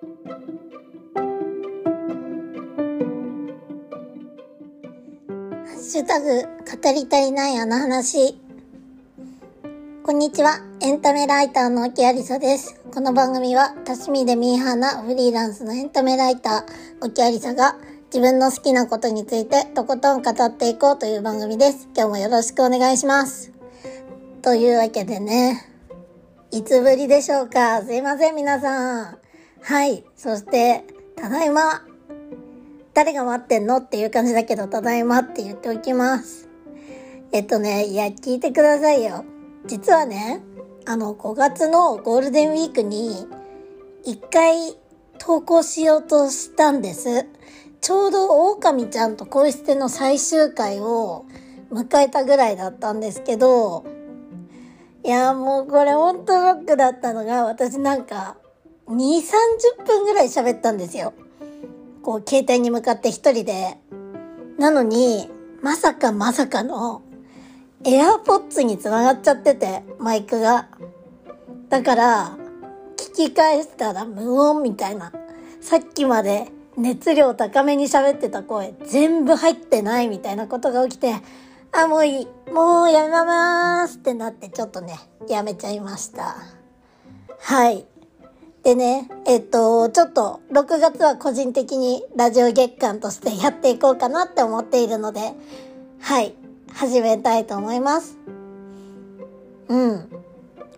ハッシュタグ、語り足りないあの話。こんにちは。エンタメライターの沖有里です。この番組は、多趣味でミーハーなフリーランスのエンタメライター、沖有里沙が、自分の好きなことについてとことん語っていこうという番組です。今日もよろしくお願いします。というわけでね、いつぶりでしょうかすいません、皆さん。はい。そして、ただいま。誰が待ってんのっていう感じだけど、ただいまって言っておきます。えっとね、いや、聞いてくださいよ。実はね、あの、5月のゴールデンウィークに、一回投稿しようとしたんです。ちょうど狼ちゃんと恋捨ての最終回を迎えたぐらいだったんですけど、いやもうこれほんとロックだったのが、私なんか、2、30分ぐらい喋ったんですよ。こう、携帯に向かって一人で。なのに、まさかまさかの、エアポッツに繋がっちゃってて、マイクが。だから、聞き返したら無音みたいな。さっきまで熱量高めに喋ってた声全部入ってないみたいなことが起きて、あ、もういい。もうやめまーすってなってちょっとね、やめちゃいました。はい。でね、えっと、ちょっと6月は個人的にラジオ月間としてやっていこうかなって思っているので、はい、始めたいと思います。うん。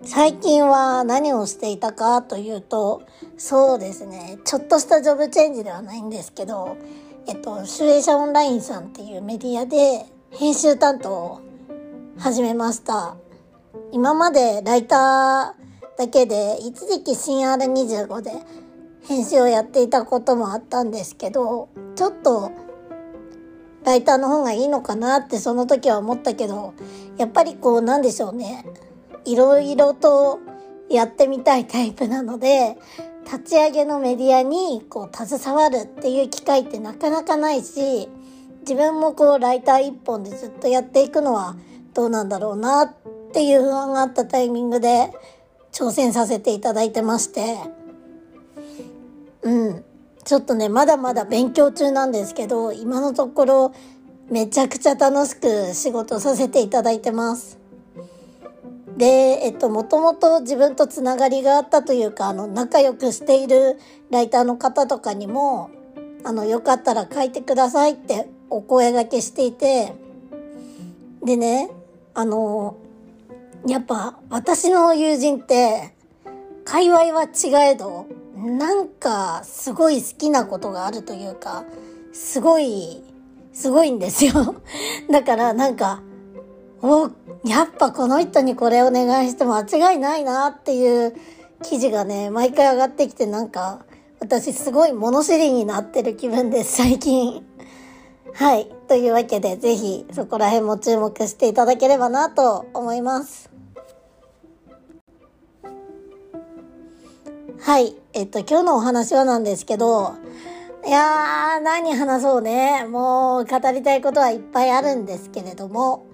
最近は何をしていたかというと、そうですね、ちょっとしたジョブチェンジではないんですけど、えっと、集英社オンラインさんっていうメディアで編集担当を始めました。今までライターだけで、一時期新 R25 で編集をやっていたこともあったんですけど、ちょっとライターの方がいいのかなってその時は思ったけど、やっぱりこうなんでしょうね。いろいろとやってみたいタイプなので、立ち上げのメディアにこう携わるっていう機会ってなかなかないし、自分もこうライター一本でずっとやっていくのはどうなんだろうなっていう不安があったタイミングで挑戦させていただいてまして、うん。ちょっとね、まだまだ勉強中なんですけど、今のところめちゃくちゃ楽しく仕事させていただいてます。で、えっと、もともと自分とつながりがあったというか、あの、仲良くしているライターの方とかにも、あの、よかったら書いてくださいってお声掛けしていて、でね、あの、やっぱ私の友人って、界隈は違えど、なんかすごい好きなことがあるというか、すごい、すごいんですよ。だからなんか、お、やっぱこの人にこれお願いして間違いないなっていう記事がね、毎回上がってきてなんか、私すごい物知りになってる気分です、最近。はい。というわけで、ぜひそこら辺も注目していただければなと思います。はい。えっと、今日のお話はなんですけど、いやー、何話そうね。もう語りたいことはいっぱいあるんですけれども、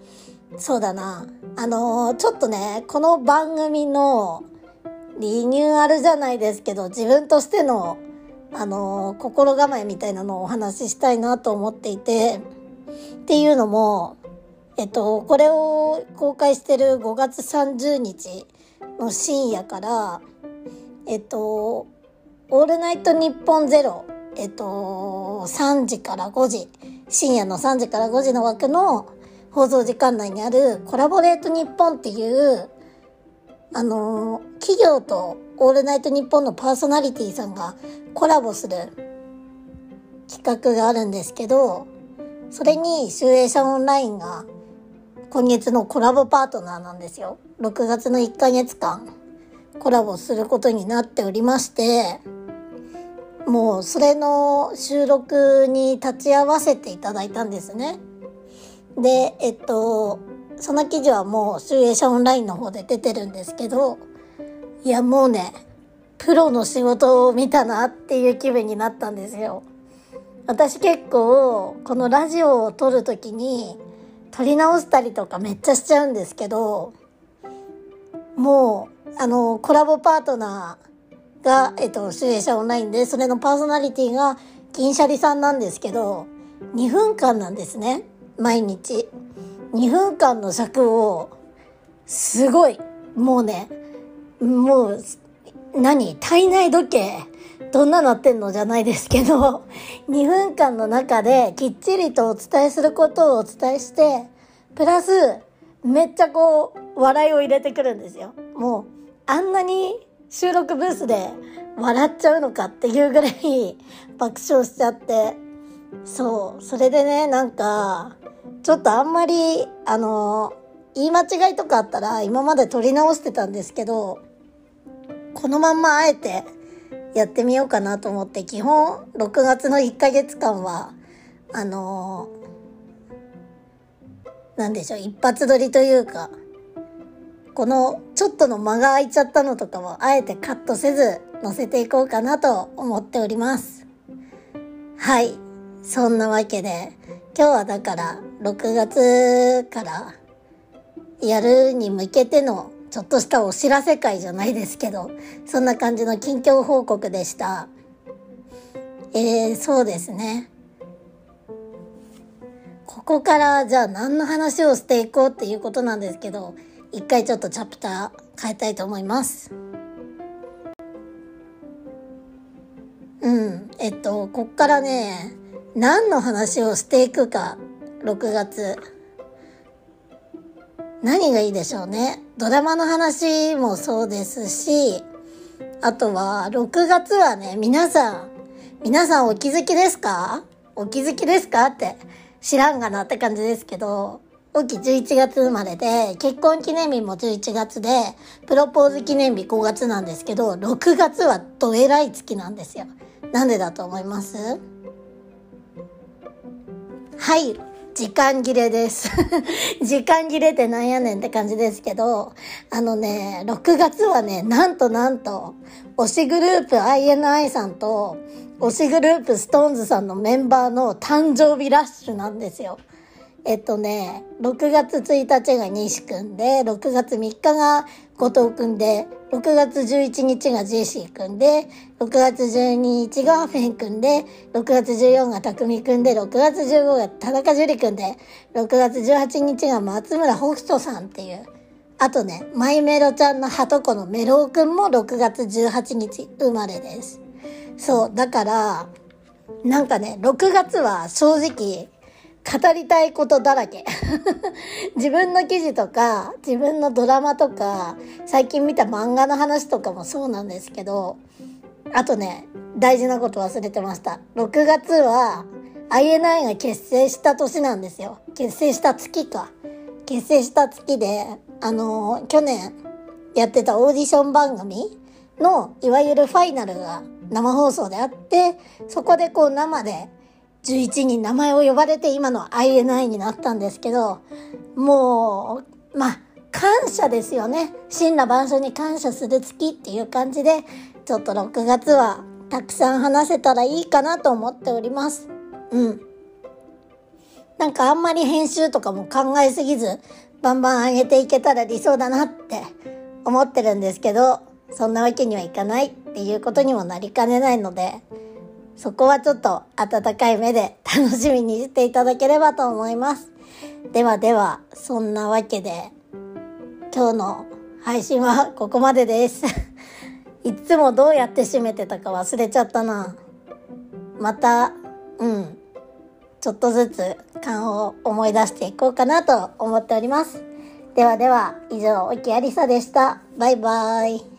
そうだな。あのー、ちょっとね、この番組のリニューアルじゃないですけど、自分としての、あのー、心構えみたいなのをお話ししたいなと思っていて、っていうのも、えっと、これを公開してる5月30日の深夜から、えっと、オールナイトニッポンゼロ、えっと、3時から5時、深夜の3時から5時の枠の放送時間内にあるコラボレート日本っていう、あの、企業とオールナイトニッポンのパーソナリティさんがコラボする企画があるんですけど、それに集英社オンラインが今月のコラボパートナーなんですよ。6月の1ヶ月間コラボすることになっておりまして、もうそれの収録に立ち会わせていただいたんですね。で、えっと、その記事はもう、集英社オンラインの方で出てるんですけど、いやもうね、プロの仕事を見たなっていう気分になったんですよ。私結構、このラジオを撮るときに、撮り直したりとかめっちゃしちゃうんですけど、もう、あの、コラボパートナーが、えっと、主演者オンラインで、それのパーソナリティが銀シャリさんなんですけど、2分間なんですね。毎日。2分間の尺を、すごい、もうね、もう、何体内時計どんななってんのじゃないですけど、2分間の中できっちりとお伝えすることをお伝えして、プラス、めっちゃこう、笑いを入れてくるんですよ。もう、あんなに収録ブースで笑っちゃうのかっていうぐらい爆笑しちゃって、そう、それでね、なんか、ちょっとあんまり、あの、言い間違いとかあったら今まで撮り直してたんですけど、このまんまあえてやってみようかなと思って、基本6月の1ヶ月間は、あのー、なんでしょう、一発撮りというか、このちょっとの間が空いちゃったのとかもあえてカットせず載せていこうかなと思っております。はい。そんなわけで、今日はだから6月からやるに向けてのちょっとしたお知らせ会じゃないですけど、そんな感じの近況報告でした。えー、そうですね。ここからじゃあ何の話をしていこうっていうことなんですけど、一回ちょっとチャプター変えたいと思います。うん。えっと、こっからね、何の話をしていくか、6月。何がいいでしょうね。ドラマの話もそうですし、あとは、6月はね、皆さん、皆さんお気づきですか？お気づきですか？って知らんがなって感じですけど、大き11月生まれで、結婚記念日も11月で、プロポーズ記念日5月なんですけど、6月はどえらい月なんですよ。なんでだと思います？はい。時間切れです。時間切れってなんやねんって感じですけど、あのね、6月はね、なんとなんと、推しグループ INI さんと、推しグループ SixTONES さんのメンバーの誕生日ラッシュなんですよ。えっとね、6月1日が西くんで、6月3日が後藤くんで、6月11日がジェシーくんで、6月12日がフェンくんで、6月14がたくみくんで、6月15が田中樹くんで、6月18日が松村北斗さんっていう。あとね、マイメロちゃんのハトコのメロウくんも6月18日生まれです。そう、だから、なんかね、6月は正直、語りたいことだらけ。自分の記事とか、自分のドラマとか、最近見た漫画の話とかもそうなんですけど、あとね、大事なこと忘れてました。6月は INI が結成した年なんですよ。結成した月か。結成した月で、あのー、去年やってたオーディション番組の、いわゆるファイナルが生放送であって、そこでこう生で11人名前を呼ばれて今の INI になったんですけど、もう、まあ、感謝ですよね。真羅万象に感謝する月っていう感じで、ちょっと6月はたくさん話せたらいいかなと思っております。うん。なんかあんまり編集とかも考えすぎず、バンバン上げていけたら理想だなって思ってるんですけど、そんなわけにはいかないっていうことにもなりかねないので、そこはちょっと温かい目で楽しみにしていただければと思います。ではでは、そんなわけで、今日の配信はここまでです。いつもどうやって締めてたか忘れちゃったな。また、うん、ちょっとずつ勘を思い出していこうかなと思っております。ではでは、以上、沖ありさでした。バイバイ。